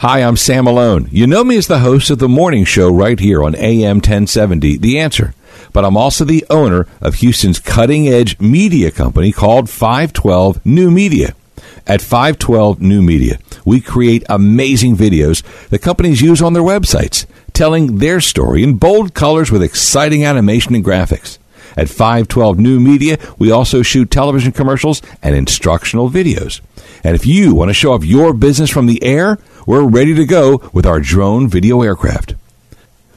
Hi, I'm Sam Malone. You know me as the host of the morning show right here on AM 1070, The Answer. But I'm also the owner of Houston's cutting edge media company called 512 New Media. At 512 New Media, we create amazing videos that companies use on their websites, telling their story in bold colors with exciting animation and graphics. At 512 New Media, we also shoot television commercials and instructional videos. And if you want to show off your business from the air, we're ready to go with our drone video aircraft.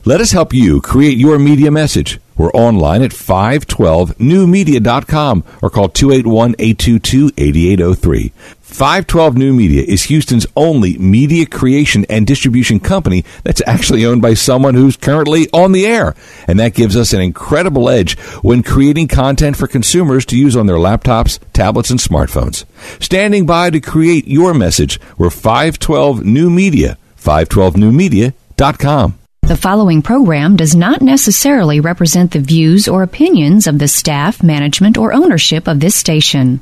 Let us help you create your media message. We're online at 512newmedia.com or call 281-822-8803. 512 New Media is Houston's only media creation and distribution company that's actually owned by someone who's currently on the air. And that gives us an incredible edge when creating content for consumers to use on their laptops, tablets, and smartphones. Standing by to create your message, we're 512 New Media, 512newmedia.com. The following program does not necessarily represent the views or opinions of the staff, management, or ownership of this station.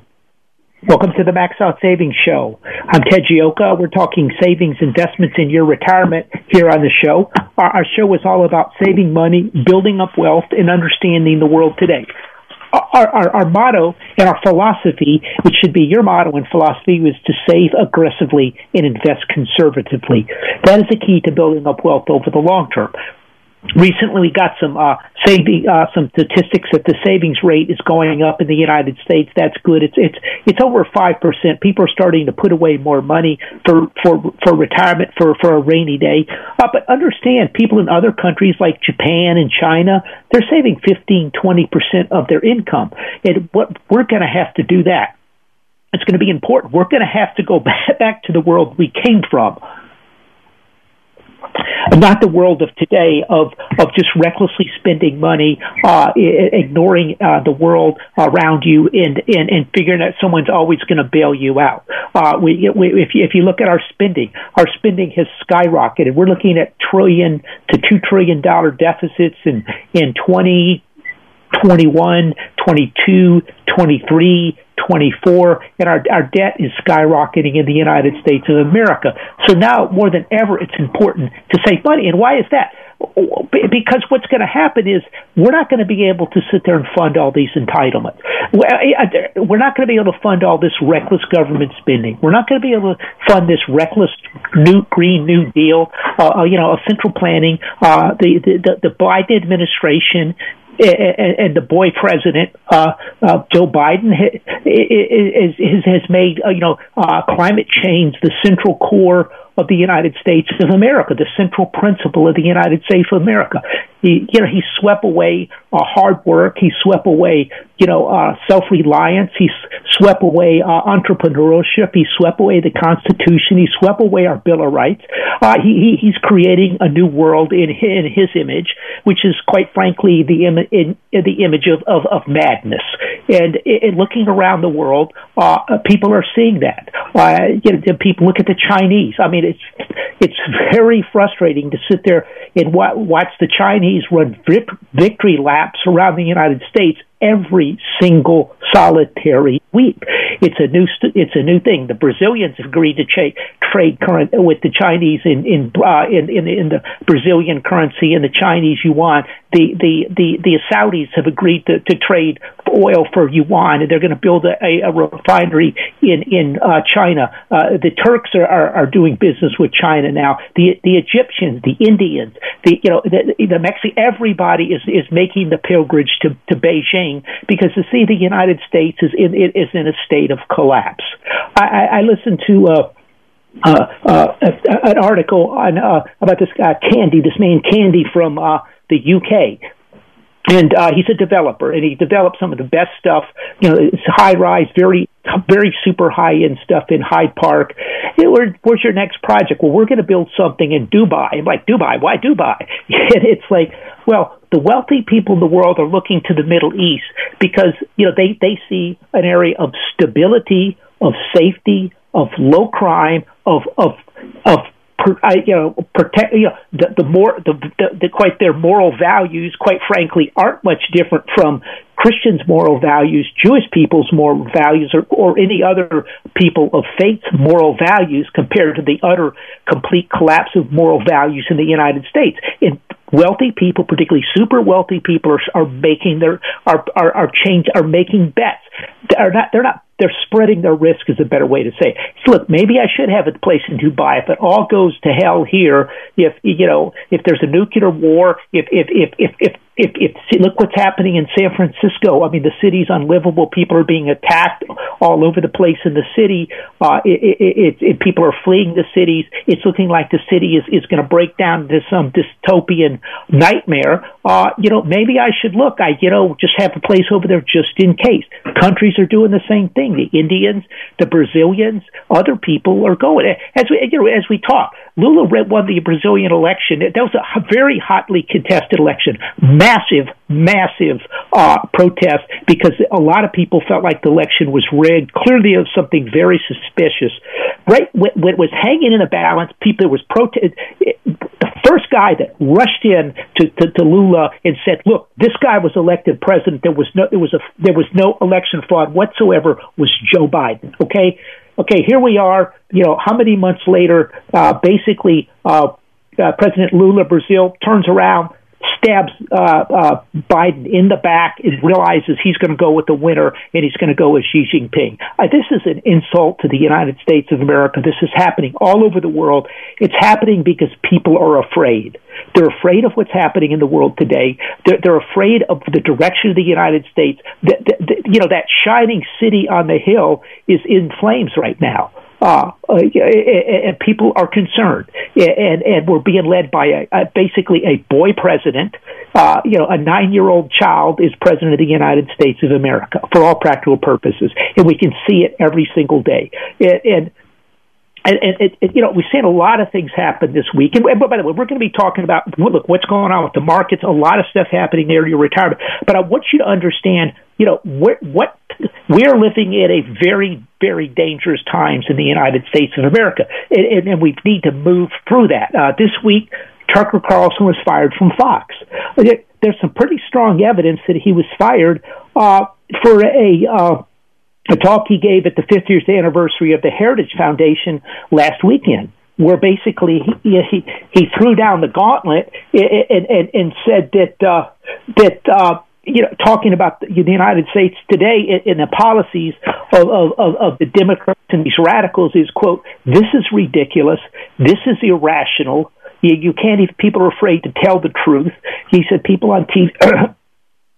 Welcome to the Max Out Savings Show. I'm Ted Gioka. We're talking savings, investments in your retirement here on the show. Our, our, show is all about saving money, building up wealth, and understanding the world today. Our, our, our motto and our philosophy, which should be your motto and philosophy, is to save aggressively and invest conservatively. That is the key to building up wealth over the long term recently we got some uh, saving uh, some statistics that the savings rate is going up in the United States. That's good. It's it's it's over five percent. People are starting to put away more money for for for retirement for for a rainy day. Uh, but understand, people in other countries like Japan and China, they're saving fifteen twenty percent of their income. And what we're going to have to do that. It's going to be important. We're going to have to go back to the world we came from not the world of today of of just recklessly spending money, uh, ignoring uh, the world around you, and, and and figuring that someone's always going to bail you out. Uh, we, we, if you, if you look at our spending, our spending has skyrocketed. We're looking at trillion to two trillion dollar deficits in in twenty 21, 22, 23, 24, and our, our debt is skyrocketing in the United States of America. So now, more than ever, it's important to save money. And why is that? Because what's going to happen is we're not going to be able to sit there and fund all these entitlements. We're not going to be able to fund all this reckless government spending. We're not going to be able to fund this reckless new Green New Deal, uh, uh you know, of central planning. Uh, the, the the Biden administration and, the boy president uh, uh, Joe Biden has, has made uh, you know uh, climate change the central core of the United States of America, the central principle of the United States of America. He, you know, he swept away uh, hard work. He swept away, you know, uh, self-reliance. He swept away uh, entrepreneurship. He swept away the Constitution. He swept away our Bill of Rights. Uh, he, he's creating a new world in his, in his image, which is quite frankly the Im- in, the image of, of, of madness. And in looking around the world, uh, people are seeing that. Uh, you know, people look at the Chinese. I mean, it's it's very frustrating to sit there and watch the Chinese run victory laps around the United States every single solitary week. It's a new it's a new thing. The Brazilians have agreed to cha- trade current with the Chinese in in, uh, in in in the Brazilian currency and the Chinese yuan. The the the the Saudis have agreed to, to trade oil for yuan, and they're going to build a, a, a refinery in in uh, China. Uh, the Turks are, are, are doing business with China now. The the Egyptians, the Indians, the you know the, the Mexican, everybody is is making the pilgrimage to to Beijing because to see the United States is in is in a state of collapse. I, I, I listened to. Uh, uh, uh, an article on uh, about this guy Candy, this man Candy from uh, the UK, and uh, he's a developer, and he developed some of the best stuff. You know, it's high rise, very, very super high end stuff in Hyde Park. Know, where, where's your next project? Well, we're going to build something in Dubai. I'm like, Dubai? Why Dubai? And it's like, well, the wealthy people in the world are looking to the Middle East because you know they they see an area of stability, of safety, of low crime, of of of You know, protect, you know, the, the more, the, the, the, quite their moral values, quite frankly, aren't much different from Christians' moral values, Jewish people's moral values, or, or any other people of faith's moral values compared to the utter complete collapse of moral values in the United States. And wealthy people, particularly super wealthy people, are, are making their, are, are, are change, are making bets. They're not, they're not they're spreading their risk is a better way to say. It. So look, maybe I should have a place in Dubai if it all goes to hell here. If you know, if there's a nuclear war, if if if if if if, if see, look what's happening in San Francisco. I mean, the city's unlivable. People are being attacked all over the place in the city. Uh, it, it, it, it, people are fleeing the cities. It's looking like the city is, is going to break down into some dystopian nightmare. Uh, you know, maybe I should look. I, you know, just have a place over there just in case. Countries are doing the same thing. The Indians, the Brazilians, other people are going. As we, you know, as we talk, Lula won the Brazilian election. That was a very hotly contested election. Massive, massive uh, protest because a lot of people felt like the election was rigged. Clearly, was something very suspicious. Right when, when it was hanging in a balance, people was protest. The first guy that rushed in to, to, to Lula and said, "Look, this guy was elected president. There was no, there was a, there was no election fraud whatsoever." Was Joe Biden? Okay, okay, here we are, you know, how many months later, uh, basically, uh, uh, President Lula Brazil turns around, stabs uh, uh, Biden in the back and realizes he's going to go with the winner and he's going to go with Xi Jinping. Uh, this is an insult to the United States of America. This is happening all over the world. It's happening because people are afraid. They're afraid of what's happening in the world today. They're, they're afraid of the direction of the United States. The, the, the, you know, that shining city on the hill is in flames right now uh, uh, and people are concerned, and and we're being led by a, a basically a boy president. Uh, you know, a nine-year-old child is president of the United States of America for all practical purposes, and we can see it every single day. and, and and, and, and, you know, we've seen a lot of things happen this week. And, by the way, we're going to be talking about look what's going on with the markets. A lot of stuff happening there. Your retirement, but I want you to understand. You know, what, what we're living in a very, very dangerous times in the United States of America, and, and, we need to move through that. Uh, this week, Tucker Carlson was fired from Fox. There's some pretty strong evidence that he was fired uh, for a. Uh, a talk he gave at the 50th anniversary of the Heritage Foundation last weekend, where basically he he, he threw down the gauntlet and and, and said that uh, that. Uh, you know, talking about the United States today in, the policies of, of, of the Democrats and these radicals is, quote, this is ridiculous. This is irrational. You, you can't even, people are afraid to tell the truth. He said people on TV,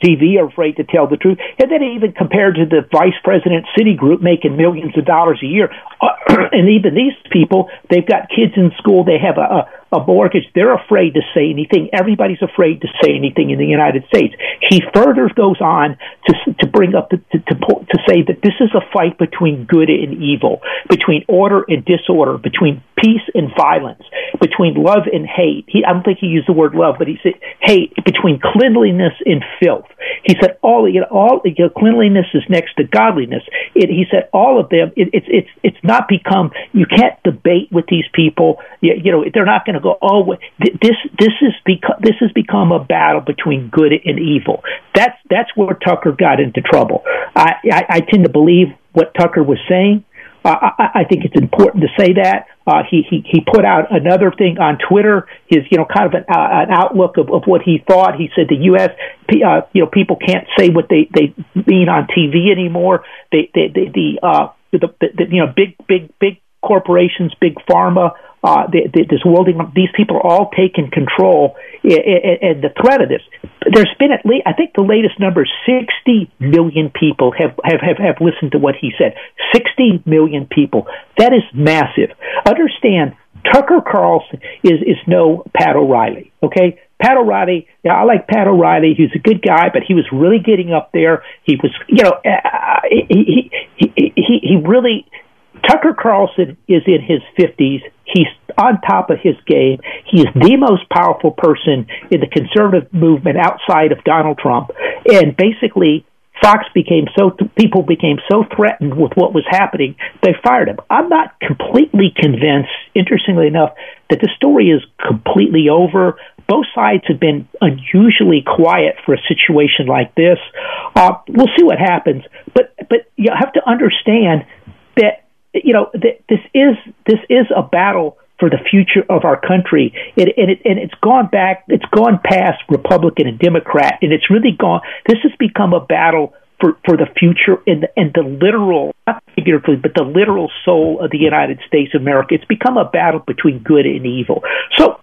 TV are afraid to tell the truth. And then even compared to the vice president Citigroup making millions of dollars a year, and even these people, they've got kids in school, they have a, a a mortgage, they're afraid to say anything. Everybody's afraid to say anything in the United States. He further goes on to to bring up the, to, to to say that this is a fight between good and evil, between order and disorder, between peace and violence, between love and hate. He, I don't think he used the word love, but he said hate between cleanliness and filth. He said all you know, all you know, cleanliness is next to godliness. It, he said all of them. It, it's it's it's not become. You can't debate with these people. You, you know they're not going to go, oh, this this is because this has become a battle between good and evil. That's that's where Tucker got into trouble. I I, I tend to believe what Tucker was saying. Uh, I, I think it's important to say that. Uh, he, he he put out another thing on Twitter. His you know kind of an, uh, an outlook of, of what he thought. He said the U.S. Uh, you know people can't say what they they mean on TV anymore. They, they, they the uh the, the, the you know big big big corporations, big pharma uh, the, the, this world, these people are all taking control, and the threat of this. There's been at least, I think the latest number 60 million people have, have, have, have listened to what he said. 60 million people. That is massive. Understand, Tucker Carlson is, is no Pat O'Reilly, okay? Pat O'Reilly, yeah, I like Pat O'Reilly. He's a good guy, but he was really getting up there. He was, you know, uh, he, he, he, he really, Tucker Carlson is in his 50s. He's on top of his game. He is the most powerful person in the conservative movement outside of Donald Trump. And basically, Fox became so people became so threatened with what was happening, they fired him. I'm not completely convinced, interestingly enough, that the story is completely over. Both sides have been unusually quiet for a situation like this. Uh, we'll see what happens, but but you have to understand that you know that this is this is a battle for the future of our country. It, and, it, and it's gone back, it's gone past Republican and Democrat, and it's really gone. This has become a battle for, for the future and the, and the literal, not figuratively, but the literal soul of the United States of America. It's become a battle between good and evil. So,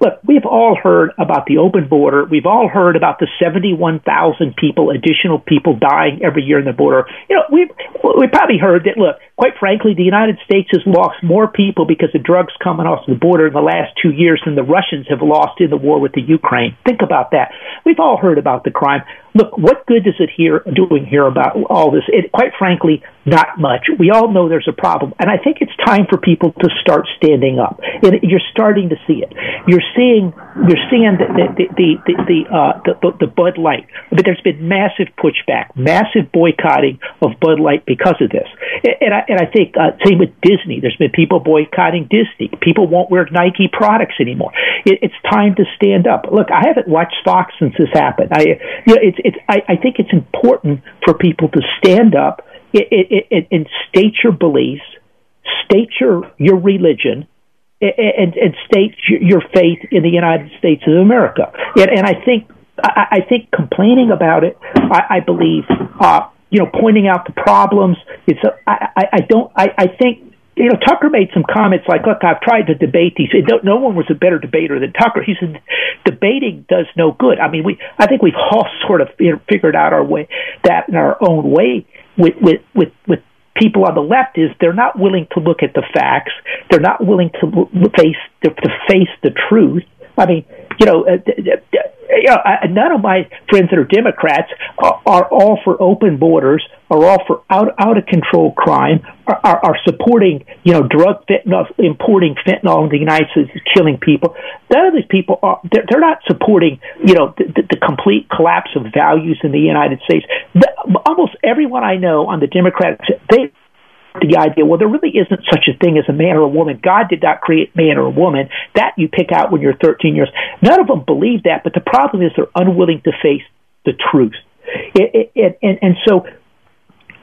look, we've all heard about the open border. We've all heard about the 71,000 people, additional people dying every year in the border. You know, we've, we probably heard that, look, quite frankly, the United States has lost more people because of drugs coming off the border in the last two years than the Russians have lost in the war with the Ukraine. Think about that. We've all heard about the crime. Look, what good is it here doing here about all this? It, quite frankly, not much. We all know there's a problem, and I think it's time for people to start standing up. And you're starting to see it. You're seeing you're seeing the the the the the, uh, the, the, the Bud Light, but there's been massive pushback, massive boycotting of Bud Light because of this. And I and I think uh, same with Disney. There's been people boycotting Disney. People won't wear Nike products anymore. It, it's time to stand up. Look, I haven't watched Fox since this happened. I you know it's I, I think it's important for people to stand up it, it, and state your beliefs, state your your religion, and, and state your faith in the United States of America. And, and I think I, I think complaining about it, I, I believe, uh, you know, pointing out the problems. It's a, I, I, I don't. I, I think you know, Tucker made some comments like, "Look, I've tried to debate these. No one was a better debater than Tucker." He said, "Debating does no good." I mean, we, I think we've all sort of figured out our way that in our own way with with with with people on the left is they're not willing to look at the facts. They're not willing to face to, to face the truth. I mean, you know, uh, you know, none of my friends that are Democrats are, are all for open borders, are all for out out of control crime, are, are, are supporting you know drug fentanyl, importing fentanyl into the United States, killing people. None of these people are they're, they're not supporting you know the, the, the complete collapse of values in the United States. The, almost everyone I know on the Democratic they the idea, well, there really isn't such a thing as a man or a woman. God did not create man or woman. That you pick out when you're 13 years. None of them believe that, but the problem is they're unwilling to face the truth. It, it, and, and so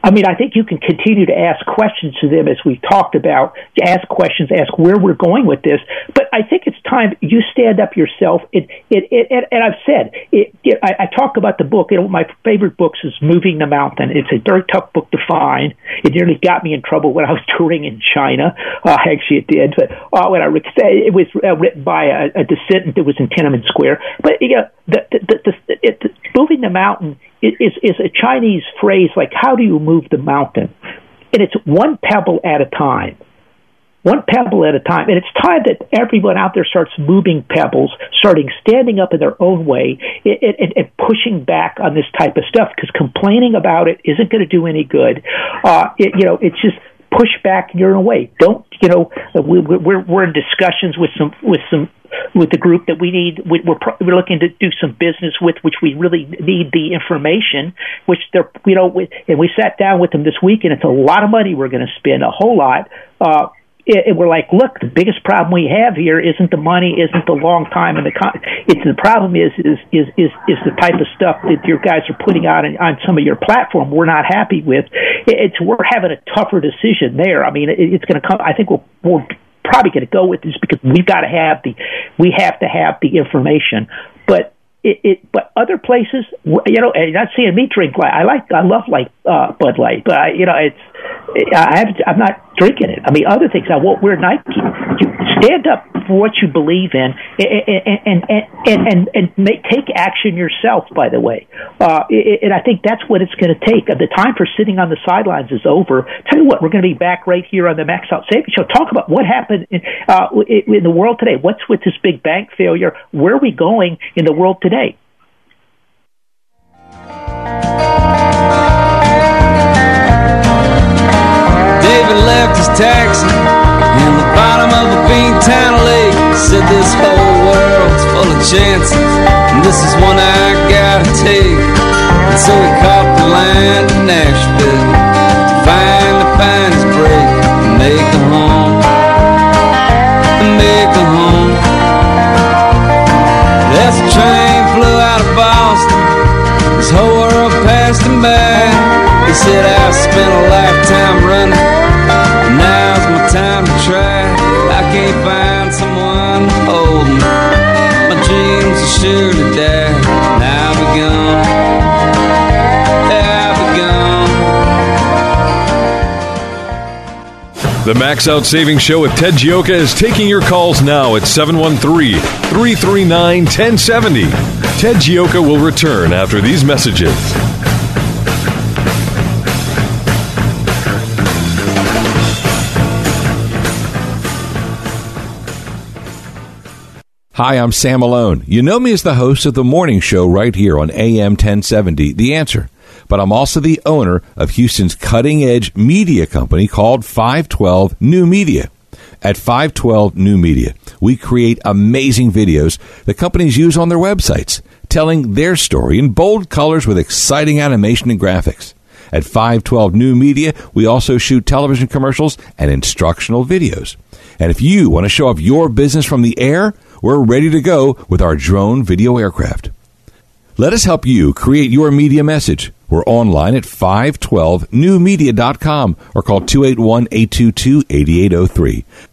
I mean, I think you can continue to ask questions to them as we've talked about. To ask questions, ask where we're going with this. But I think it's time you stand up yourself. It, it, it, it and I've said, it, it, I, I talk about the book. You know, my favorite books is Moving the Mountain. It's a very tough book to find. It nearly got me in trouble when I was touring in China. Uh, actually, it did. But uh, when I it was uh, written by a, a dissident that was in Tiananmen Square. But you know, the, the, the, the, it, the moving the mountain is, is a Chinese phrase like, how do you move the mountain? And it's one pebble at a time. One pebble at a time. And it's time that everyone out there starts moving pebbles, starting standing up in their own way and, and, and pushing back on this type of stuff because complaining about it isn't going to do any good. Uh, it, you know, it's just push back your way. Don't, you know, we, we're, we're in discussions with some, with some with the group that we need. We're, we're looking to do some business with, which we really need the information. Which they're, you know, and we sat down with them this week, and it's a lot of money we're going to spend, a whole lot. Uh, it, we're like, look, the biggest problem we have here isn't the money, isn't the long time, and the con- it's the problem is is is is is the type of stuff that your guys are putting out on, on some of your platform. We're not happy with. It's we're having a tougher decision there. I mean, it, it's going to come. I think we'll, we'll probably going to go with this because we've got to have the we have to have the information. But it, it but other places, you know, and not seeing me drink light. I like I love like uh, Bud Light, but I, you know, it's I have, I'm not drinking it. I mean, other things. I won't wear Nike. You stand up for what you believe in, and and and and and, and make, take action yourself. By the way, uh, and I think that's what it's going to take. The time for sitting on the sidelines is over. Tell you what, we're going to be back right here on the Max Out Savings Show. Talk about what happened in, uh, in the world today. What's with this big bank failure? Where are we going in the world today? Taxi in the bottom of a beantown lake. Said this whole world's full of chances, and this is one I gotta take. And so he caught the line to Nashville to find the finest break and make a home. And make a home. The train flew out of Boston, this whole world passed him by. He said, I've spent a lifetime running Find someone. My dreams are sure to die. Now. The Max Out Savings Show with Ted Gioka is taking your calls now at 713 339 1070. Ted Gioka will return after these messages. Hi, I'm Sam Malone. You know me as the host of the morning show right here on AM 1070, The Answer. But I'm also the owner of Houston's cutting edge media company called 512 New Media. At 512 New Media, we create amazing videos that companies use on their websites, telling their story in bold colors with exciting animation and graphics. At 512 New Media, we also shoot television commercials and instructional videos. And if you want to show off your business from the air, we're ready to go with our drone video aircraft. Let us help you create your media message. We're online at 512newmedia.com or call 281 822 8803.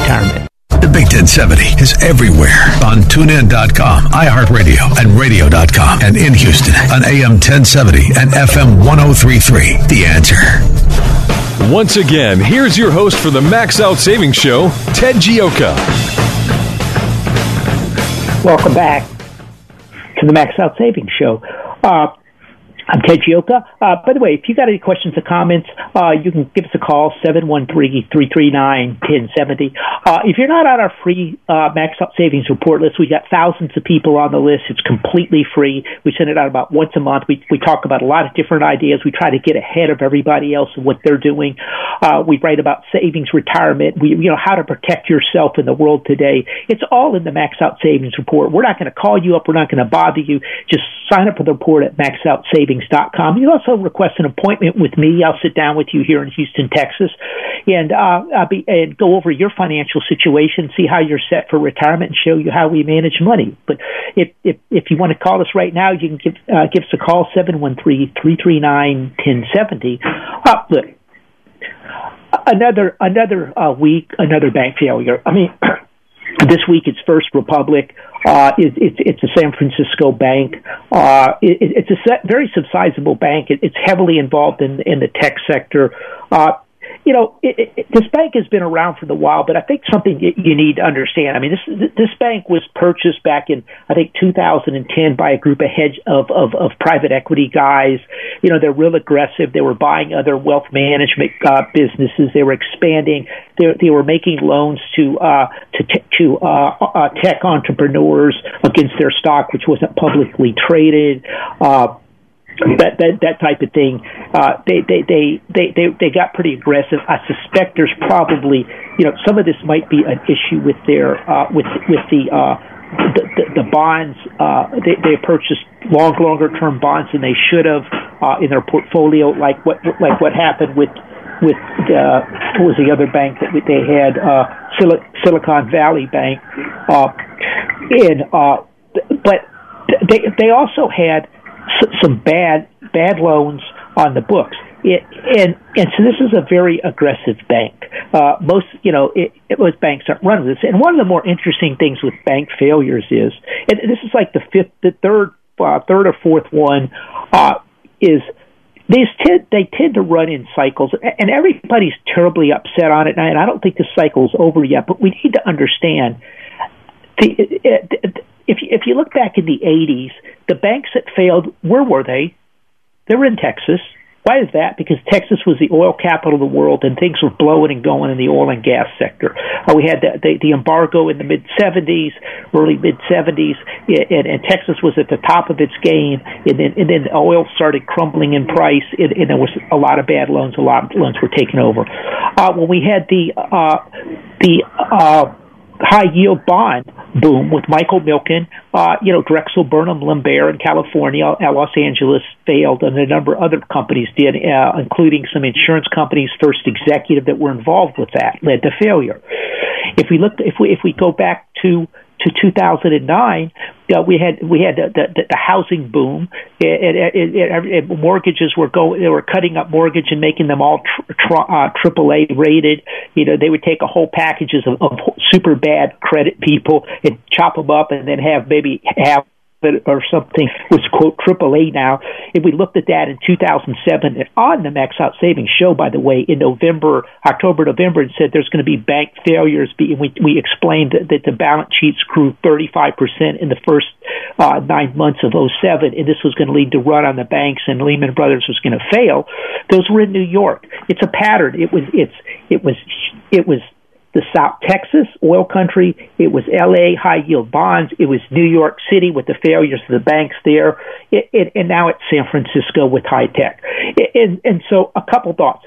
The Big 1070 is everywhere on tunein.com, iHeartRadio, and radio.com, and in Houston on AM 1070 and FM 1033. The answer. Once again, here's your host for the Max Out Savings Show, Ted Gioka. Welcome back to the Max Out Savings Show. Uh, I'm Ted Gioka. Uh, by the way, if you got any questions or comments, uh, you can give us a call, 713-339-1070. Uh, if you're not on our free uh, Max Out Savings Report list, we've got thousands of people on the list. It's completely free. We send it out about once a month. We, we talk about a lot of different ideas. We try to get ahead of everybody else and what they're doing. Uh, we write about savings, retirement, we, you know, how to protect yourself in the world today. It's all in the Max Out Savings Report. We're not going to call you up. We're not going to bother you. Just sign up for the report at Max Out Savings savings.com. You also request an appointment with me. I'll sit down with you here in Houston, Texas, and uh, I'll be and go over your financial situation, see how you're set for retirement, and show you how we manage money. But if if if you want to call us right now, you can give uh, give us a call seven one three three three nine ten seventy. Uh, look, another another uh, week, another bank failure. I mean. this week it's First Republic. Uh, it, it, it's a San Francisco bank. Uh, it, it's a very subsizable bank. it's heavily involved in in the tech sector. Uh, you know, it, it, this bank has been around for a while, but I think something you need to understand. I mean, this this bank was purchased back in I think 2010 by a group of hedge of of, of private equity guys. You know, they're real aggressive. They were buying other wealth management uh, businesses. They were expanding. They they were making loans to uh, to t- to uh, uh, tech entrepreneurs against their stock, which wasn't publicly traded. Uh, that that that type of thing. Uh, they, they they they they they got pretty aggressive. I suspect there's probably you know some of this might be an issue with their uh, with with the. Uh, the, the, the bonds uh, they, they purchased long longer term bonds than they should have uh, in their portfolio like what like what happened with with uh, what was the other bank that they had uh, Sil- Silicon Valley Bank uh, and uh, but they they also had some bad bad loans on the books. It, and and so this is a very aggressive bank. Uh, most you know it, it was banks aren't running this. And one of the more interesting things with bank failures is, and this is like the fifth, the third, uh, third or fourth one, uh, is these tend they tend to run in cycles, and everybody's terribly upset on it. And I don't think the cycle's over yet, but we need to understand the, if you, if you look back in the 80s, the banks that failed, where were they? They were in Texas. Why is that? Because Texas was the oil capital of the world, and things were blowing and going in the oil and gas sector. Uh, we had the, the, the embargo in the mid 70s, early mid 70s, and, and Texas was at the top of its game. And then, and then oil started crumbling in price, and, and there was a lot of bad loans. A lot of loans were taken over. Uh, when we had the uh, the uh, high yield bond boom with Michael Milken. Uh, you know, Drexel Burnham Lambert in California, uh, Los Angeles failed, and a number of other companies did, uh, including some insurance companies. First Executive that were involved with that led to failure. If we look, if we if we go back to to 2009, uh, we had we had the, the, the housing boom. It, it, it, mortgages were going, they were cutting up mortgage and making them all tr- tr- uh, AAA rated. You know, they would take a whole packages of, of super bad credit people and chop them up, and then have maybe or something was quote AAA now. If we looked at that in 2007 and on the Max Out Savings show, by the way, in November, October, November, and said there's going to be bank failures. We we explained that, that the balance sheets grew 35 percent in the first uh, nine months of 07, and this was going to lead to run on the banks, and Lehman Brothers was going to fail. Those were in New York. It's a pattern. It was it's it was it was the South Texas oil country. It was L.A. high yield bonds. It was New York City with the failures of the banks there, it, it, and now it's San Francisco with high tech. And, and so, a couple thoughts.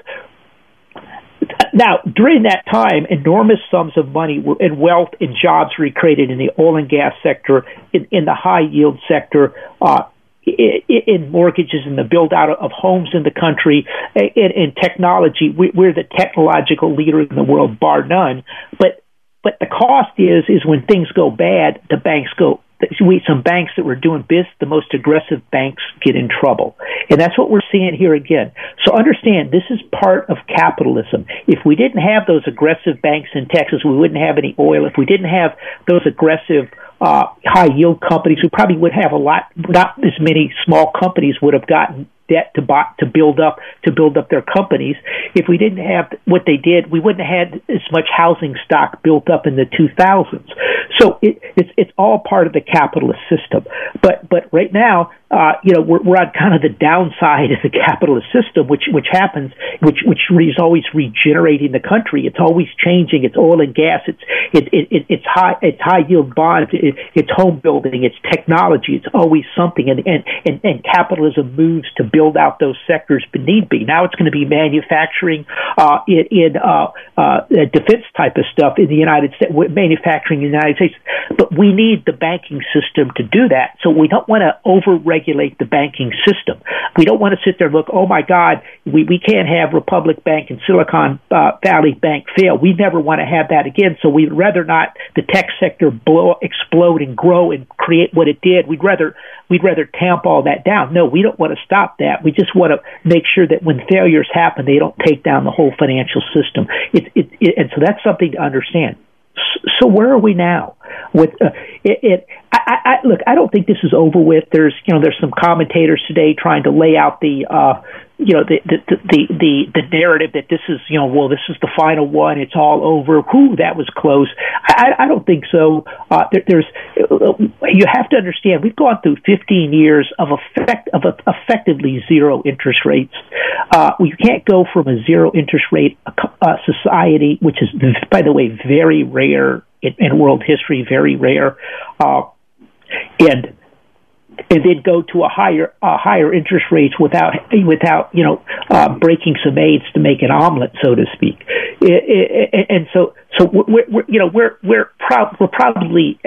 Now, during that time, enormous sums of money were, and wealth and jobs were created in the oil and gas sector, in, in the high yield sector. Uh, in mortgages and the build out of homes in the country in, in technology we're the technological leader in the world bar none. But but the cost is is when things go bad the banks go we some banks that were doing biz, the most aggressive banks get in trouble. And that's what we're seeing here again. So understand this is part of capitalism. If we didn't have those aggressive banks in Texas we wouldn't have any oil. If we didn't have those aggressive uh, high yield companies we probably would have a lot, not as many small companies would have gotten debt to buy to build up to build up their companies. If we didn't have what they did, we wouldn't have had as much housing stock built up in the 2000s. So it, it's it's all part of the capitalist system. But but right now, uh, you know, we're, we're on kind of the downside of the capitalist system, which which happens, which which is always regenerating the country. It's always changing. It's oil and gas. It's it, it, it it's high it's high yield bonds. It, it's home building. It's technology. It's always something. And and and, and capitalism moves to build out those sectors beneath be. Now it's going to be manufacturing uh, in, in uh, uh, defense type of stuff in the United States, manufacturing in the United States. But we need the banking system to do that. So we don't want to over regulate the banking system. We don't want to sit there and look, oh my God, we, we can't have Republic Bank and Silicon uh, Valley Bank fail. We never want to have that again. So we'd rather not the tech sector blow, explode and grow and create what it did. We'd rather we'd rather tamp all that down. No, we don't want to stop that. We just want to make sure that when failures happen, they don't take down the whole financial system. It, it, it, and so that's something to understand. so where are we now? With uh, it, it I, I, look, I don't think this is over with. There's, you know, there's some commentators today trying to lay out the, uh, you know, the, the the the the narrative that this is, you know, well, this is the final one. It's all over. who that was close. I, I don't think so. Uh, there, there's, you have to understand, we've gone through 15 years of effect of effectively zero interest rates. Uh, you can't go from a zero interest rate uh, society, which is, by the way, very rare in, in world history, very rare. Uh, and and then go to a higher uh, higher interest rates without without you know uh, breaking some eggs to make an omelet, so to speak. And so so we're, we're you know we're we're, prob- we're probably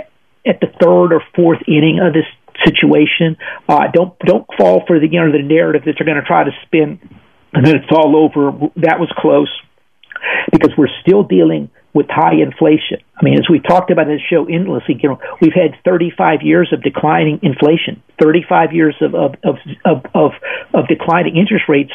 at the third or fourth inning of this situation. Uh, don't don't fall for the you know the narrative that they're going to try to spin, and then it's all over. That was close because we're still dealing with high inflation. I mean, as we talked about in this show endlessly, you know, we've had 35 years of declining inflation, 35 years of of of of, of declining interest rates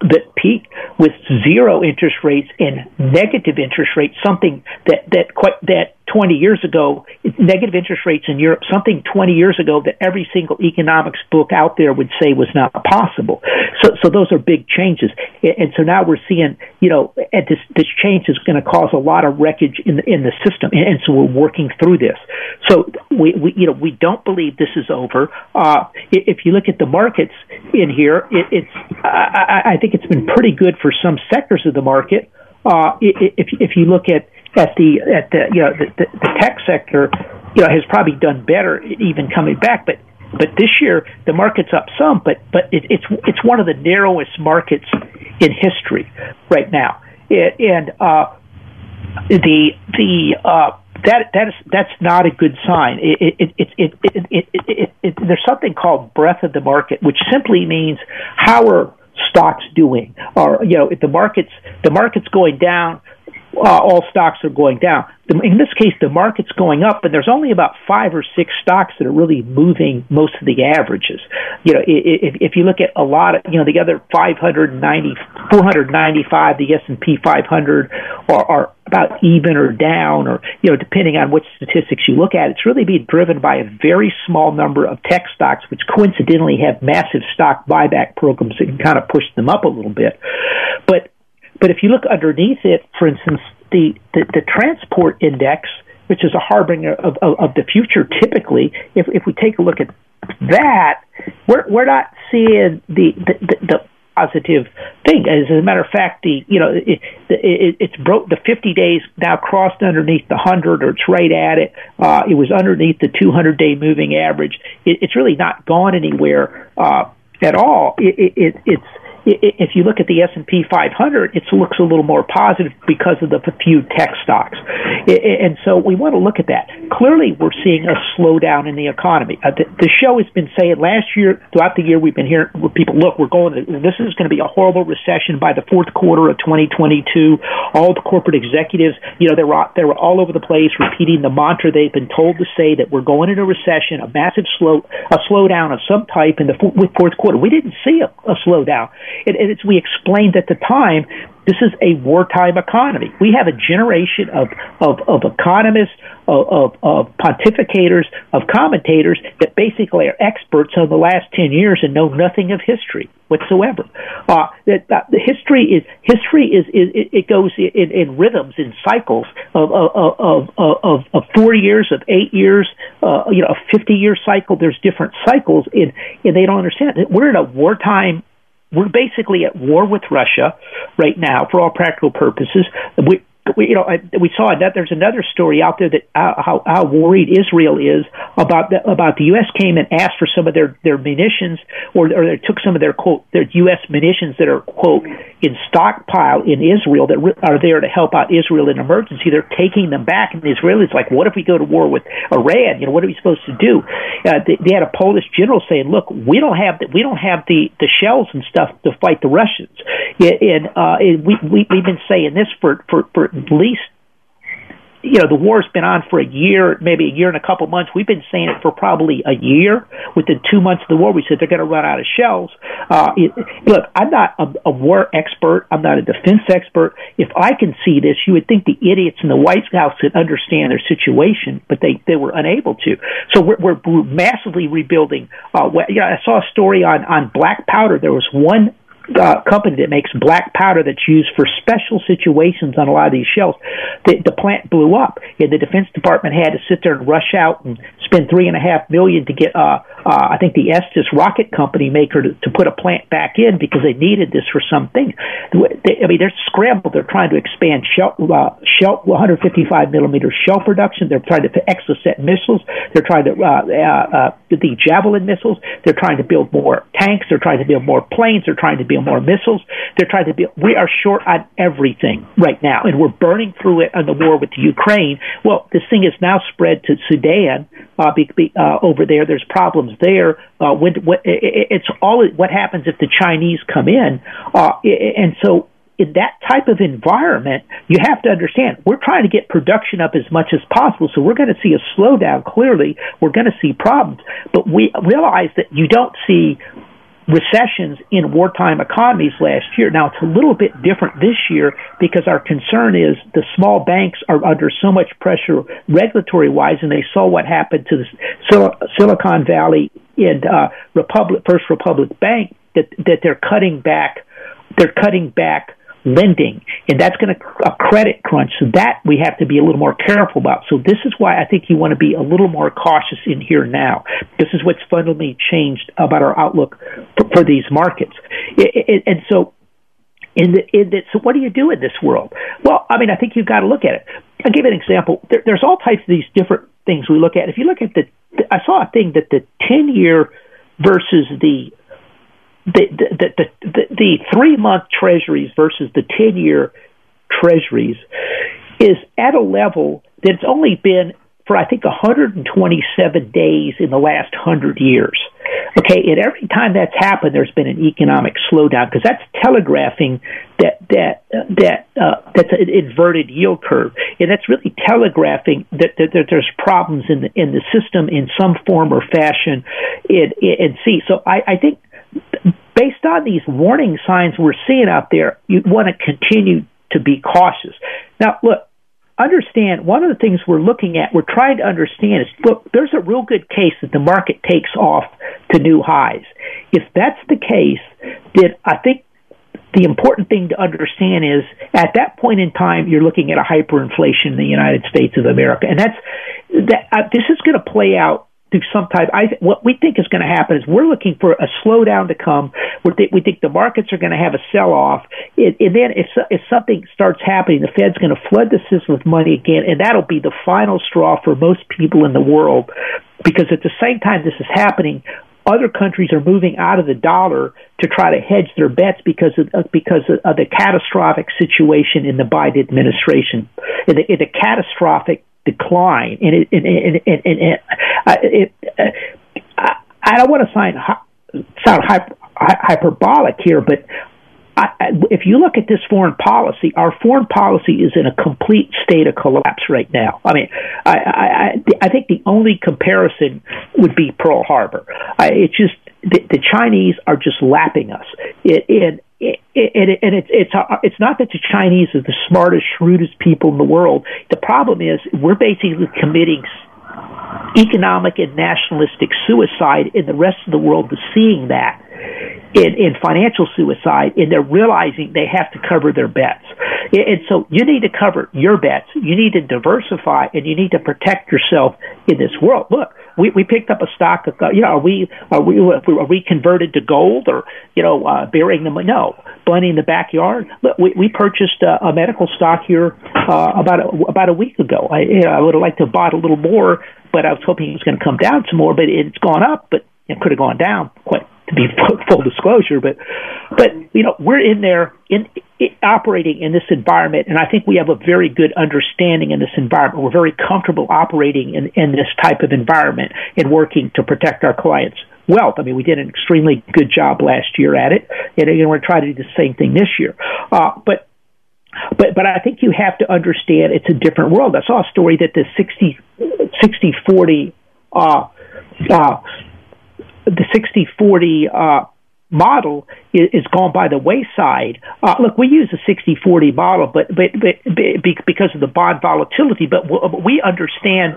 that peaked with zero interest rates and negative interest rates, something that that quite that 20 years ago, negative interest rates in Europe, something 20 years ago that every single economics book out there would say was not possible. So, so those are big changes. And so now we're seeing, you know, this, this change is going to cause a lot of wreckage in the, in the system. And so we're working through this. So we, we you know, we don't believe this is over. Uh, if you look at the markets in here, it, it's, I, I think it's been pretty good for some sectors of the market. Uh, if, if you look at, at the at the you know the, the, the tech sector, you know, has probably done better even coming back. But but this year the market's up some, but but it, it's it's one of the narrowest markets in history right now, it, and uh, the the uh, that that is that's not a good sign. It it it it, it, it, it, it, there's something called breadth of the market, which simply means how are stocks doing, or you know, if the market's the market's going down, uh, all stocks are going down. In this case, the market's going up, but there's only about five or six stocks that are really moving most of the averages. You know, if, if you look at a lot of, you know, the other 590, 495, the S&P 500 are, are about even or down, or you know, depending on which statistics you look at, it's really being driven by a very small number of tech stocks, which coincidentally have massive stock buyback programs that can kind of push them up a little bit. But but if you look underneath it, for instance, the, the, the transport index, which is a harbinger of, of, of the future typically, if, if we take a look at that, we're, we're not seeing the, the, the, the positive thing. As a matter of fact, the you know it, it, it's broke the 50 days now crossed underneath the 100 or it's right at it. Uh, it was underneath the 200 day moving average. It, it's really not gone anywhere uh, at all. It, it, it's if you look at the S&P 500, it looks a little more positive because of the few tech stocks. And so we want to look at that. Clearly, we're seeing a slowdown in the economy. Uh, the, show has been saying last year, throughout the year, we've been hearing people, look, we're going, to, this is going to be a horrible recession by the fourth quarter of 2022. All the corporate executives, you know, they were, they were all over the place repeating the mantra they've been told to say that we're going into a recession, a massive slow, a slowdown of some type in the fourth quarter. We didn't see a, a slowdown. And, as we explained at the time, this is a wartime economy. We have a generation of, of, of economists, of, of, of pontificators, of commentators that basically are experts on the last 10 years and know nothing of history whatsoever. Uh, that, that the history is history is, is it, it goes in, in rhythms, in cycles of of, of of of four years, of eight years, uh, you know, a fifty year cycle. There's different cycles, and and they don't understand. We're in a wartime we're basically at war with Russia right now for all practical purposes. We, we, you know, we saw that there's another story out there that uh, how, how worried Israel is about the, about the U.S. came and asked for some of their their munitions, or or they took some of their quote their U.S. munitions that are quote in stockpile in Israel that re- are there to help out Israel in emergency. They're taking them back, and the Israelis like, what if we go to war with Iran? You know, what are we supposed to do? Uh, they, they had a Polish general saying, look, we don't have the, we don't have the the shells and stuff to fight the Russians, and, uh, and we, we we've been saying this for for for least you know, the war's been on for a year, maybe a year and a couple months. We've been saying it for probably a year. Within two months of the war, we said they're going to run out of shells. Uh, it, look, I'm not a, a war expert. I'm not a defense expert. If I can see this, you would think the idiots in the White House could understand their situation, but they, they were unable to. So we're, we're, massively rebuilding. Uh, you I saw a story on, on black powder. There was one uh, company that makes black powder that's used for special situations on a lot of these shells. The, the plant blew up, and the Defense Department had to sit there and rush out and spend three and a half million to get, uh, uh, I think, the Estes rocket company maker to, to put a plant back in because they needed this for something. They, I mean, they're scrambled. They're trying to expand shell, uh, shell 155 millimeter shell production. They're trying to exocet missiles. They're trying to uh, uh, uh, the javelin missiles. They're trying to build more tanks. They're trying to build more planes. They're trying to build more missiles. They're trying to build. We are short on everything right now, and we're burning through it on the war with the Ukraine. Well, this thing is now spread to Sudan. Uh, be, be, uh, over there, there's problems there. Uh, when, when it, it's all what happens if the Chinese come in, uh, and so in that type of environment, you have to understand we're trying to get production up as much as possible. So we're going to see a slowdown. Clearly, we're going to see problems, but we realize that you don't see recessions in wartime economies last year. Now, it's a little bit different this year because our concern is the small banks are under so much pressure regulatory wise, and they saw what happened to the Sil- Silicon Valley and uh, Republic, First Republic Bank that, that they're cutting back. They're cutting back lending, and that's going to a credit crunch. So that we have to be a little more careful about. So this is why I think you want to be a little more cautious in here now. This is what's fundamentally changed about our outlook for, for these markets, it, it, and so. In the, in the, so what do you do in this world? Well, I mean, I think you've got to look at it. I'll give you an example. There, there's all types of these different things we look at. If you look at the, I saw a thing that the 10 year versus the the the the, the, the three month treasuries versus the ten year treasuries is at a level that's only been for I think 127 days in the last 100 years. Okay, and every time that's happened, there's been an economic slowdown because that's telegraphing that that uh, that uh, that's an inverted yield curve, and that's really telegraphing that, that, that there's problems in the in the system in some form or fashion. In, in see, so I, I think based on these warning signs we're seeing out there, you want to continue to be cautious. Now, look, understand one of the things we're looking at, we're trying to understand is look, there's a real good case that the market takes off to new highs. If that's the case, then I think the important thing to understand is at that point in time, you're looking at a hyperinflation in the United States of America. And that's, that, uh, this is going to play out through some type. I what we think is going to happen is we're looking for a slowdown to come. We think we think the markets are going to have a sell off, and, then if if something starts happening, the Fed's going to flood the system with money again, and that'll be the final straw for most people in the world. Because at the same time this is happening, other countries are moving out of the dollar to try to hedge their bets because of uh, because of the catastrophic situation in the Biden administration, in the, in the catastrophic decline, and it, and, and, and, uh, it, uh, I, I don't want to sign, sound hyper, hyperbolic here, but I, if you look at this foreign policy, our foreign policy is in a complete state of collapse right now. I mean, I, I, I think the only comparison would be Pearl Harbor. I, it's just the, the Chinese are just lapping us. It, and it, it, and it's it's it's not that the Chinese are the smartest, shrewdest people in the world. The problem is we're basically committing economic and nationalistic suicide, and the rest of the world is seeing that in, in financial suicide, and they're realizing they have to cover their bets. And so you need to cover your bets. You need to diversify, and you need to protect yourself in this world. Look, we, we picked up a stock. Of, you know, are we are we are we converted to gold or you know uh, burying them? No, bunny in the backyard. Look, we we purchased a, a medical stock here uh, about a, about a week ago. I you know, I would have liked to have bought a little more, but I was hoping it was going to come down some more. But it's gone up, but it could have gone down quite to be full disclosure, but but you know we're in there in, in, operating in this environment, and I think we have a very good understanding in this environment. We're very comfortable operating in, in this type of environment and working to protect our clients' wealth. I mean, we did an extremely good job last year at it, and we're trying to do the same thing this year. Uh, but But but I think you have to understand it's a different world. I saw a story that the 60, 60 40 uh, uh, the 60 40 uh, model is, gone by the wayside. Uh, look, we use a 60-40 model, but, but, but, because of the bond volatility, but we understand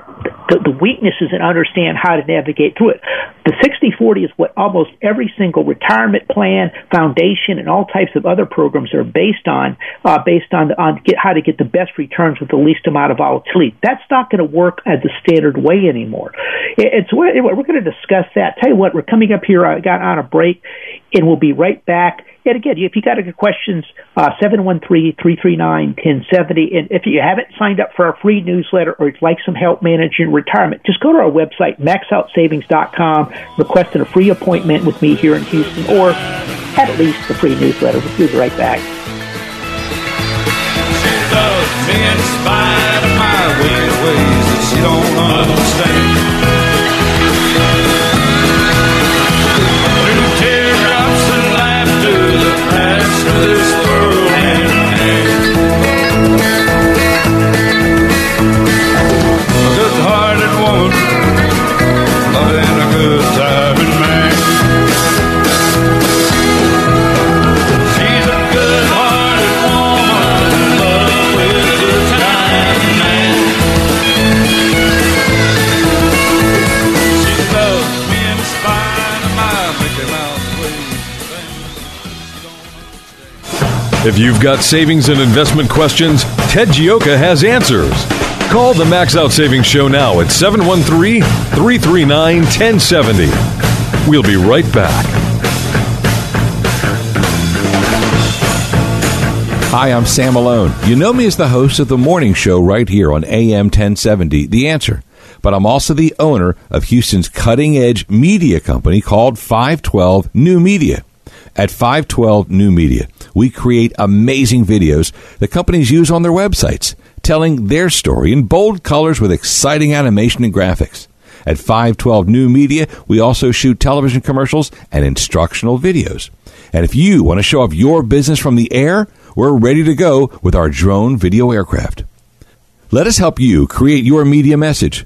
the, weaknesses and understand how to navigate through it. The 60-40 is what almost every single retirement plan, foundation, and all types of other programs are based on, uh, based on, on get, how to get the best returns with the least amount of volatility. That's not going to work as the standard way anymore. We're, we're going to discuss that. Tell you what, we're coming up here, I uh, got on a break, and we'll be right back. And again, if you got any questions, uh, 713-339-1070. And if you haven't signed up for our free newsletter or you'd like some help managing retirement, just go to our website, maxoutsavings.com, request a free appointment with me here in Houston, or at least the free newsletter. We'll be right back. She loves me in spite of my weird ways that she don't understand. If you've got savings and investment questions, Ted Gioka has answers. Call the Max Out Savings Show now at 713 339 1070. We'll be right back. Hi, I'm Sam Malone. You know me as the host of the morning show right here on AM 1070, The Answer. But I'm also the owner of Houston's cutting edge media company called 512 New Media. At 512 New Media, we create amazing videos that companies use on their websites, telling their story in bold colors with exciting animation and graphics. At 512 New Media, we also shoot television commercials and instructional videos. And if you want to show off your business from the air, we're ready to go with our drone video aircraft. Let us help you create your media message.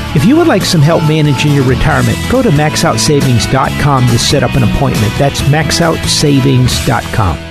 If you would like some help managing your retirement, go to maxoutsavings.com to set up an appointment. That's maxoutsavings.com.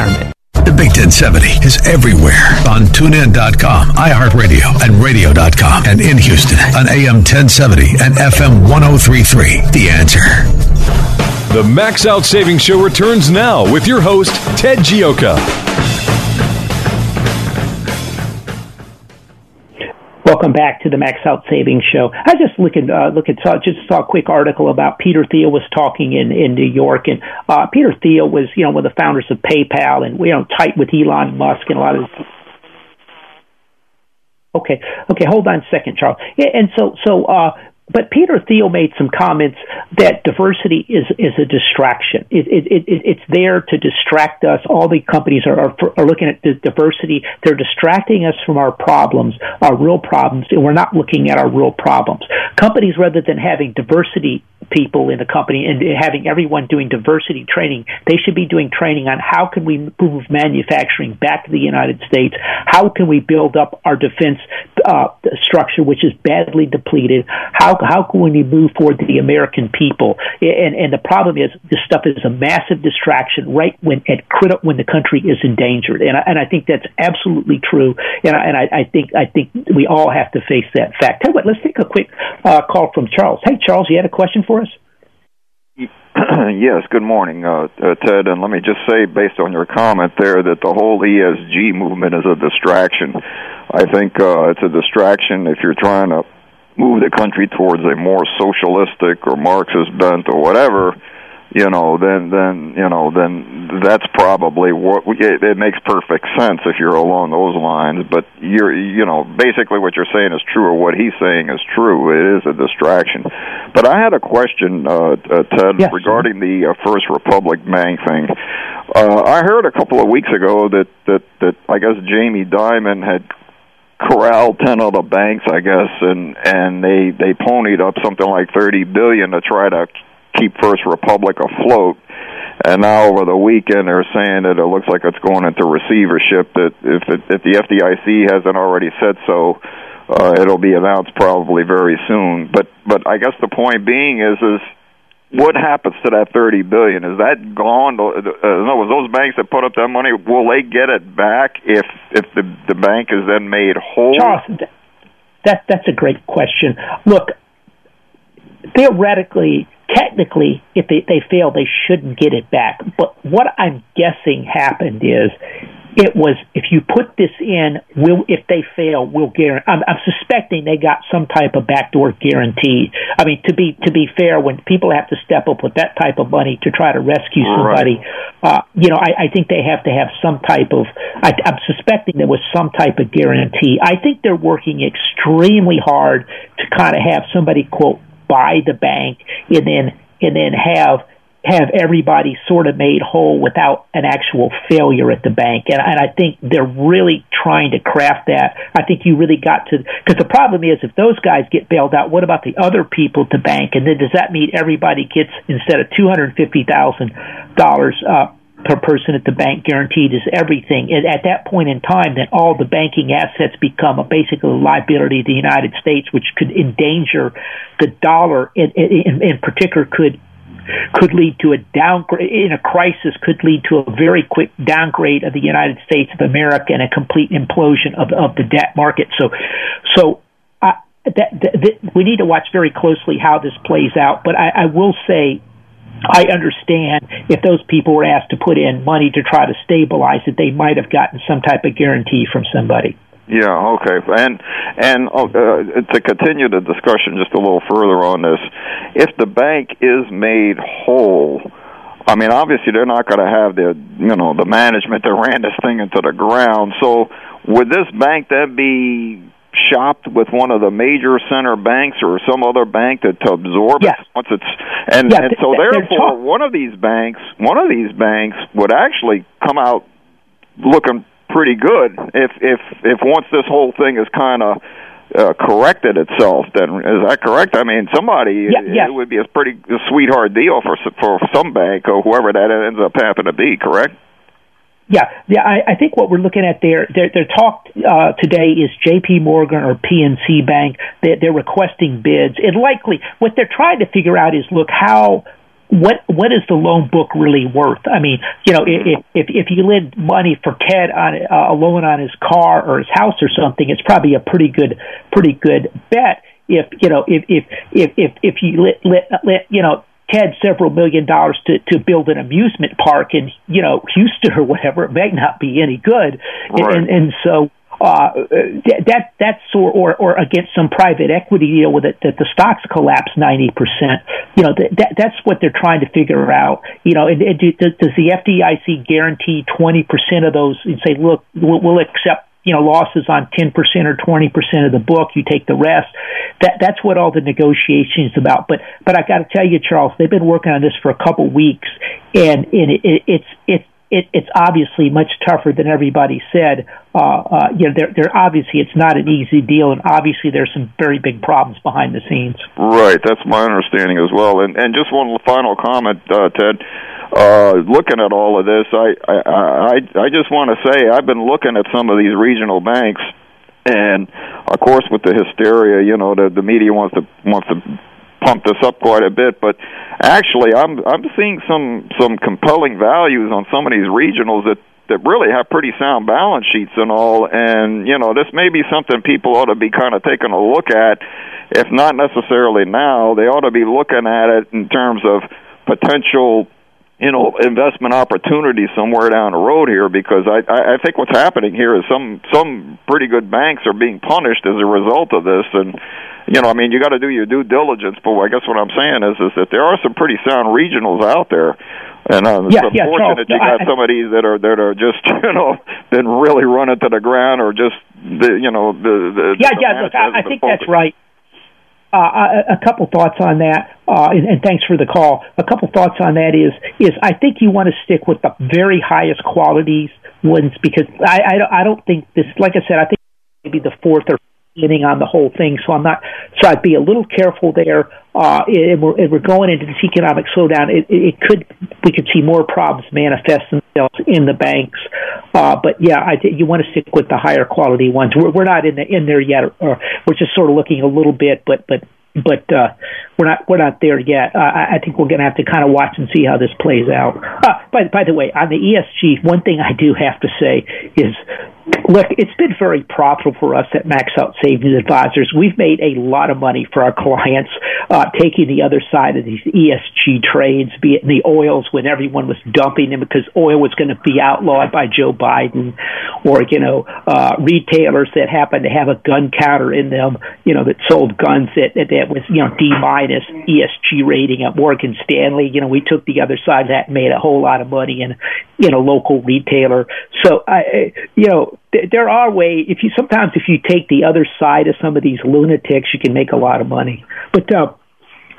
The Big 1070 is everywhere on tunein.com, iHeartRadio, and radio.com, and in Houston on AM 1070 and FM 1033. The answer. The Max Out Savings Show returns now with your host, Ted Gioka. Welcome back to the Max Out Savings Show. I just look at uh, look at saw, just saw a quick article about Peter Thiel was talking in in New York, and uh, Peter Thiel was you know one of the founders of PayPal, and you know tight with Elon Musk and a lot of. Okay, okay, hold on a second, Charles. And so so uh, but Peter Thiel made some comments that diversity is is a distraction. It, it, it, it's there to distract us. All the companies are, are, are looking at the diversity. They're distracting us from our problems, our real problems, and we're not looking at our real problems. Companies, rather than having diversity people in the company and having everyone doing diversity training. They should be doing training on how can we move manufacturing back to the United States? How can we build up our defense uh, structure, which is badly depleted? How how can we move forward to the American people? And and the problem is this stuff is a massive distraction right when at critical when the country is endangered. And I, and I think that's absolutely true. And I, and I, I think I think we all have to face that fact. Tell you what, let's take a quick uh, call from Charles. Hey, Charles, you had a question for us? yes, good morning, uh, uh, Ted. And let me just say, based on your comment there, that the whole ESG movement is a distraction. I think uh, it's a distraction if you're trying to move the country towards a more socialistic or Marxist bent or whatever you know, then then you know, then that's probably what it, it makes perfect sense if you're along those lines. But you're, you know, basically what you're saying is true, or what he's saying is true. It is a distraction. But I had a question, uh, uh, Ted, yes. regarding the uh, First Republic Bank thing. Uh, I heard a couple of weeks ago that that that I guess Jamie Dimon had corralled ten other banks, I guess, and and they they ponied up something like thirty billion to try to keep First Republic afloat. And now over the weekend, they're saying that it looks like it's going into receivership. That if it, if the FDIC hasn't already said so, uh, it'll be announced probably very soon. But but I guess the point being is is what happens to that thirty billion? Is that gone? Uh, in other words, those banks that put up that money, will they get it back if if the the bank is then made whole? Charles, that that's a great question. Look, theoretically, technically, if they, they fail, they shouldn't get it back. But what I'm guessing happened is it was if you put this in, will if they fail, we'll guarantee. I'm, I'm suspecting they got some type of backdoor guarantee. I mean, to be to be fair, when people have to step up with that type of money to try to rescue somebody, right. uh, you know, I, I think they have to have some type of. I, I'm suspecting there was some type of guarantee. I think they're working extremely hard to kind of have somebody quote buy the bank and then and then have have everybody sort of made whole without an actual failure at the bank. And, and I think they're really trying to craft that. I think you really got to, because the problem is if those guys get bailed out, what about the other people at the bank? And then does that mean everybody gets, instead of $250,000, uh, per person at the bank guaranteed is everything. And at that point in time, then all the banking assets become a basically a liability of the United States, which could endanger the dollar. In, in, in particular, could could lead to a downgrade in a crisis. Could lead to a very quick downgrade of the United States of America and a complete implosion of of the debt market. So, so. I, that, that, that, we need to watch very closely how this plays out, but I, I will say I understand if those people were asked to put in money to try to stabilize it, they might have gotten some type of guarantee from somebody. Yeah, okay. And and uh, to continue the discussion just a little further on this, if the bank is made whole, I mean, obviously they're not going to have the you know the management that ran this thing into the ground. So would this bank then be shopped with one of the major center banks or some other bank to, to absorb it once it's and yeah, and so therefore one of these banks one of these banks would actually come out looking pretty good if if if once this whole thing is kind of uh, corrected itself. Then is that correct? I mean, somebody yeah, it would be a pretty a sweetheart deal for for some bank or whoever that ends up happening to be. Correct? Yeah, yeah. I, I think what we're looking at there, their, their talk uh, today is J.P. Morgan or PNC Bank. They're, they're requesting bids, and likely what they're trying to figure out is, look, how what what is the loan book really worth? I mean, you know, if if if you lend money for Ted on uh, a loan on his car or his house or something, it's probably a pretty good pretty good bet. If you know if if if if, if you let, let, let you know had several million dollars to to build an amusement park in you know Houston or whatever, it may not be any good, right. and and so. Uh, that that's or, or or against some private equity deal with it that the stocks collapse ninety percent. You know that, that that's what they're trying to figure out. You know, and, and do, does the FDIC guarantee twenty percent of those and say, look, we'll, we'll accept you know losses on 10% or 20% of the book you take the rest that that's what all the negotiations about but but I got to tell you Charles they've been working on this for a couple weeks and, and it, it, it's it's it, it's obviously much tougher than everybody said uh, uh, you know, they're, they're obviously it's not an easy deal, and obviously there's some very big problems behind the scenes. Right, that's my understanding as well. And and just one final comment, uh, Ted. Uh, looking at all of this, I I I, I just want to say I've been looking at some of these regional banks, and of course with the hysteria, you know, the the media wants to wants to pump this up quite a bit, but actually I'm I'm seeing some some compelling values on some of these regionals that that really have pretty sound balance sheets and all. And you know, this may be something people ought to be kind of taking a look at. If not necessarily now, they ought to be looking at it in terms of potential you know investment opportunities somewhere down the road here because I I think what's happening here is some some pretty good banks are being punished as a result of this. And you know I mean you got to do your due diligence but I guess what I'm saying is is that there are some pretty sound regionals out there. And uh, it's yeah, unfortunate yeah, you got some of these that are that are just you know been really running to the ground or just the you know the, the yeah the yeah look I, I think that's right. Uh, a, a couple thoughts on that, uh, and, and thanks for the call. A couple thoughts on that is is I think you want to stick with the very highest qualities ones because I I, I don't think this. Like I said, I think maybe the fourth or inning on the whole thing. So I'm not. So I'd be a little careful there. Uh, and we're, and we're going into this economic slowdown. It, it could we could see more problems manifest themselves in the banks. Uh, but yeah, I you want to stick with the higher quality ones. We're, we're not in the, in there yet. Or, Or we're just sort of looking a little bit, but but but uh, we're not we're not there yet. Uh, I think we're going to have to kind of watch and see how this plays out. Uh, by by the way, on the ESG, one thing I do have to say is look, it's been very profitable for us at Max Out Savings Advisors. We've made a lot of money for our clients uh, taking the other side of these ESG trades, be it in the oils when everyone was dumping them because oil was going to be outlawed by Joe Biden, or you know, uh, retailers that happened to have a gun counter in them, you know, that sold guns that that, that was you know D minus ESG rating at Morgan Stanley. You know, we took the other side of that and made a whole lot of money in in a local retailer. So I, you know there are ways if you sometimes if you take the other side of some of these lunatics you can make a lot of money but uh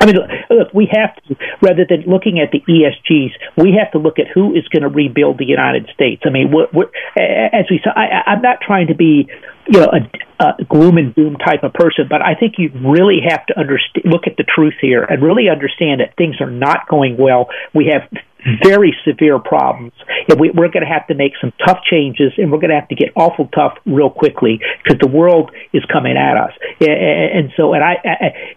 I mean, look, we have to, rather than looking at the ESGs, we have to look at who is going to rebuild the United States. I mean, we're, we're, as we said, I, I'm not trying to be, you know, a, a gloom and doom type of person, but I think you really have to understand, look at the truth here and really understand that things are not going well. We have very severe problems. And we, we're going to have to make some tough changes, and we're going to have to get awful tough real quickly because the world is coming at us. And, and so, and I,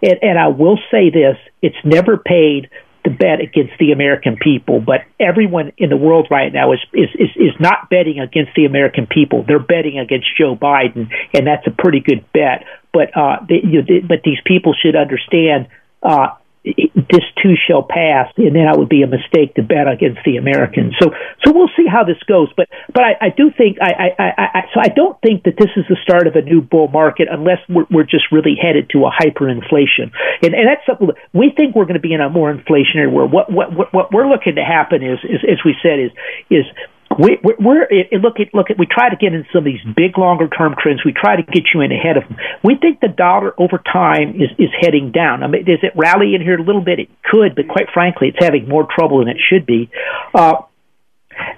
and, and I will say this: it's never paid to bet against the American people, but everyone in the world right now is is is, is not betting against the American people. They're betting against Joe Biden, and that's a pretty good bet. But uh, they, you know, they, but these people should understand. Uh, this too shall pass, and then it would be a mistake to bet against the Americans. So, so we'll see how this goes. But, but I, I do think I, I, I, I, so I don't think that this is the start of a new bull market unless we're, we're just really headed to a hyperinflation, and and that's something we think we're going to be in a more inflationary world. What what what, what we're looking to happen is, is as we said is is we, we're it, look at look at we try to get in some of these big longer term trends. We try to get you in ahead of them. We think the dollar over time is is heading down. I mean, does it rally in here a little bit? It could, but quite frankly, it's having more trouble than it should be. Uh,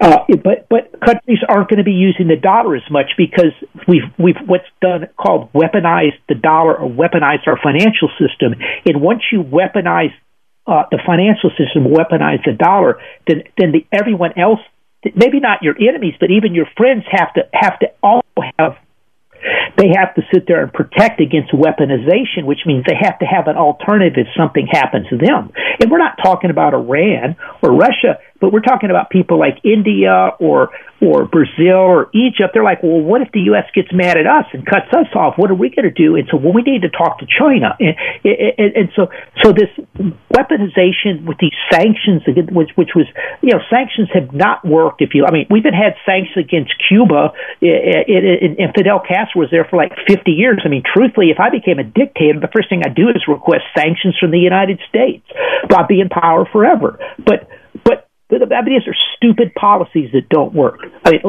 uh, but but countries aren't going to be using the dollar as much because we've we've what's done called weaponized the dollar or weaponized our financial system. And once you weaponize uh, the financial system, weaponize the dollar, then then the everyone else maybe not your enemies, but even your friends have to have to also have they have to sit there and protect against weaponization, which means they have to have an alternative if something happens to them. And we're not talking about Iran or Russia, but we're talking about people like India or or Brazil or Egypt. They're like, well, what if the U.S. gets mad at us and cuts us off? What are we going to do? And so, well, we need to talk to China. And, and, and so, so this weaponization with these sanctions, which, which was, you know, sanctions have not worked. If you, I mean, we've been had sanctions against Cuba, and Fidel Castro was there for like 50 years. I mean, truthfully, if I became a dictator, the first thing I'd do is request sanctions from the United States. I'd be in power forever. But I mean, these are stupid policies that don't work. I mean,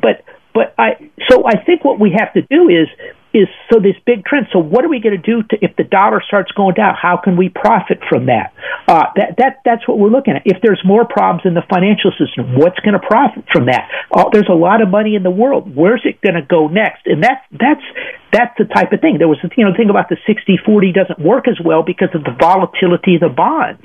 but but I so I think what we have to do is is so this big trend. So what are we going to do if the dollar starts going down? How can we profit from that? Uh, that that that's what we're looking at. If there's more problems in the financial system, what's going to profit from that? Uh, there's a lot of money in the world. Where's it going to go next? And that's that's that's the type of thing. There was you know the thing about the 60-40 doesn't work as well because of the volatility of the bonds.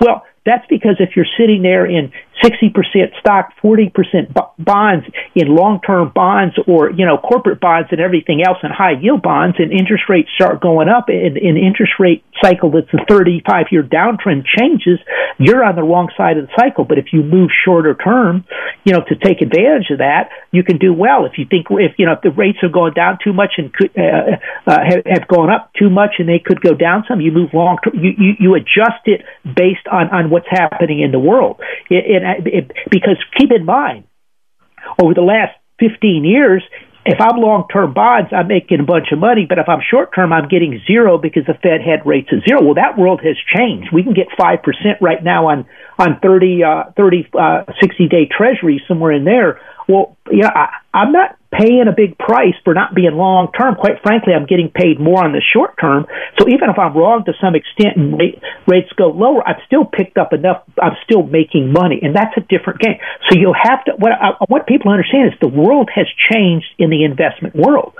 Well, that's because if you're sitting there in 60% stock, 40% bonds in long-term bonds or, you know, corporate bonds and everything else and high yield bonds and interest rates start going up and an interest rate cycle that's a 35 year downtrend changes, you're on the wrong side of the cycle. But if you move shorter term, you know, to take advantage of that, you can do well. If you think, if, you know, if the rates are going down too much and could, uh, uh, have, have gone up too much and they could go down some, you move long term, you, you, you adjust it based on, on what's happening in the world. It, it, because keep in mind, over the last 15 years, if I'm long term bonds, I'm making a bunch of money, but if I'm short term, I'm getting zero because the Fed had rates at zero. Well, that world has changed. We can get 5% right now on, on 30, uh, 30, uh, 60 day treasuries, somewhere in there. Well, you know, I, I'm not paying a big price for not being long term. Quite frankly, I'm getting paid more on the short term. So even if I'm wrong to some extent and rate, rates go lower, I've still picked up enough. I'm still making money, and that's a different game. So you'll have to. What I, what people understand is the world has changed in the investment world.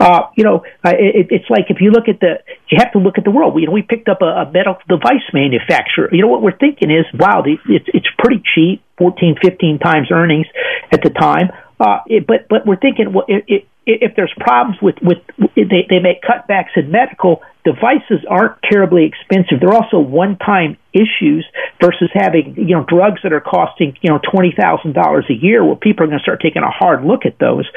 Uh, you know, uh, it, it's like if you look at the, you have to look at the world. We, you know, we picked up a, a medical device manufacturer. You know what we're thinking is, wow, the, it's it's pretty cheap, 14, 15 times earnings at the time. Uh, it, but but we're thinking well, it, it, if there's problems with with they they make cutbacks in medical devices aren't terribly expensive. They're also one time issues versus having you know drugs that are costing you know twenty thousand dollars a year, where people are going to start taking a hard look at those,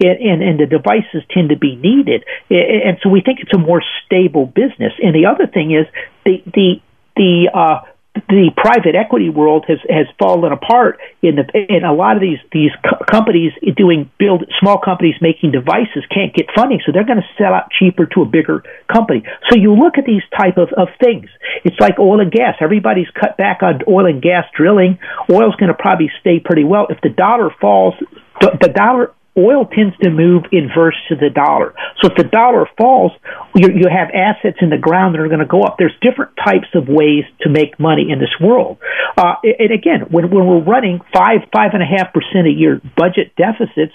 and, and and the devices tend to be needed, and so we think it's a more stable business. And the other thing is the the the uh, the private equity world has has fallen apart in the in a lot of these these co- companies doing build small companies making devices can't get funding so they're going to sell out cheaper to a bigger company. So you look at these type of, of things. It's like oil and gas. Everybody's cut back on oil and gas drilling. Oil's going to probably stay pretty well. If the dollar falls the, the dollar oil tends to move inverse to the dollar. So if the dollar falls, you, you have assets in the ground that are going to go up. There's different types of ways to make money in this world. Uh, and again, when, when we're running five, five and a half percent a year budget deficits,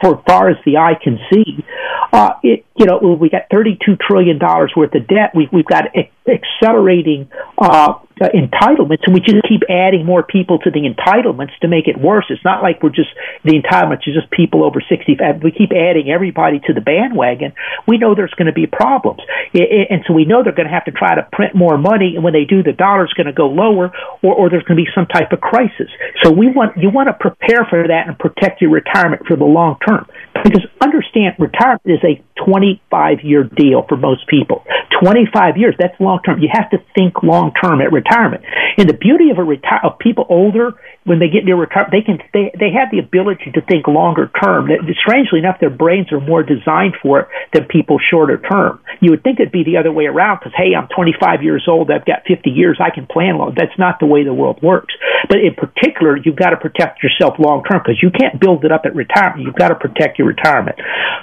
for far as the eye can see. Uh, it, you know, we got thirty-two trillion dollars worth of debt. We, we've got accelerating uh, uh, entitlements, and we just keep adding more people to the entitlements to make it worse. It's not like we're just the entitlements are just people over sixty-five. We keep adding everybody to the bandwagon. We know there's going to be problems, and so we know they're going to have to try to print more money, and when they do, the dollar's going to go lower, or, or there's going to be some type of crisis. So we want you want to prepare for that and protect your retirement for the long term. Because understand, retirement is a 25 year deal for most people. 25 years, that's long term. You have to think long term at retirement. And the beauty of a retire of people older when they get near retirement, they can they they have the ability to think longer term. Strangely enough, their brains are more designed for it than people shorter term. You would think it'd be the other way around because hey, I'm 25 years old, I've got 50 years, I can plan long. That's not the way the world works. But in particular, you've got to protect yourself long term because you can't build it up at retirement. You've got to protect your retirement.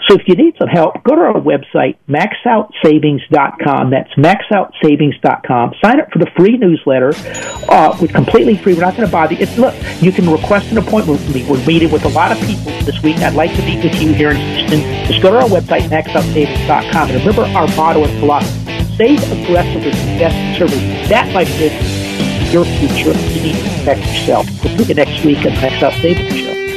So if you need some help, go to our website maxoutsavings.com. That's maxoutsavings.com. Sign up for the free newsletter. Uh, with completely free. We're not going to bother you. It's, look, you can request an appointment with me. We're meeting with a lot of people this week. I'd like to meet with you here in Houston. Just go to our website, maxoutsavings.com. And remember our motto and philosophy. Save aggressively, invest conservatively. That, my friends, your future. You need to protect yourself. We'll see you next week on Max Out Savings Show.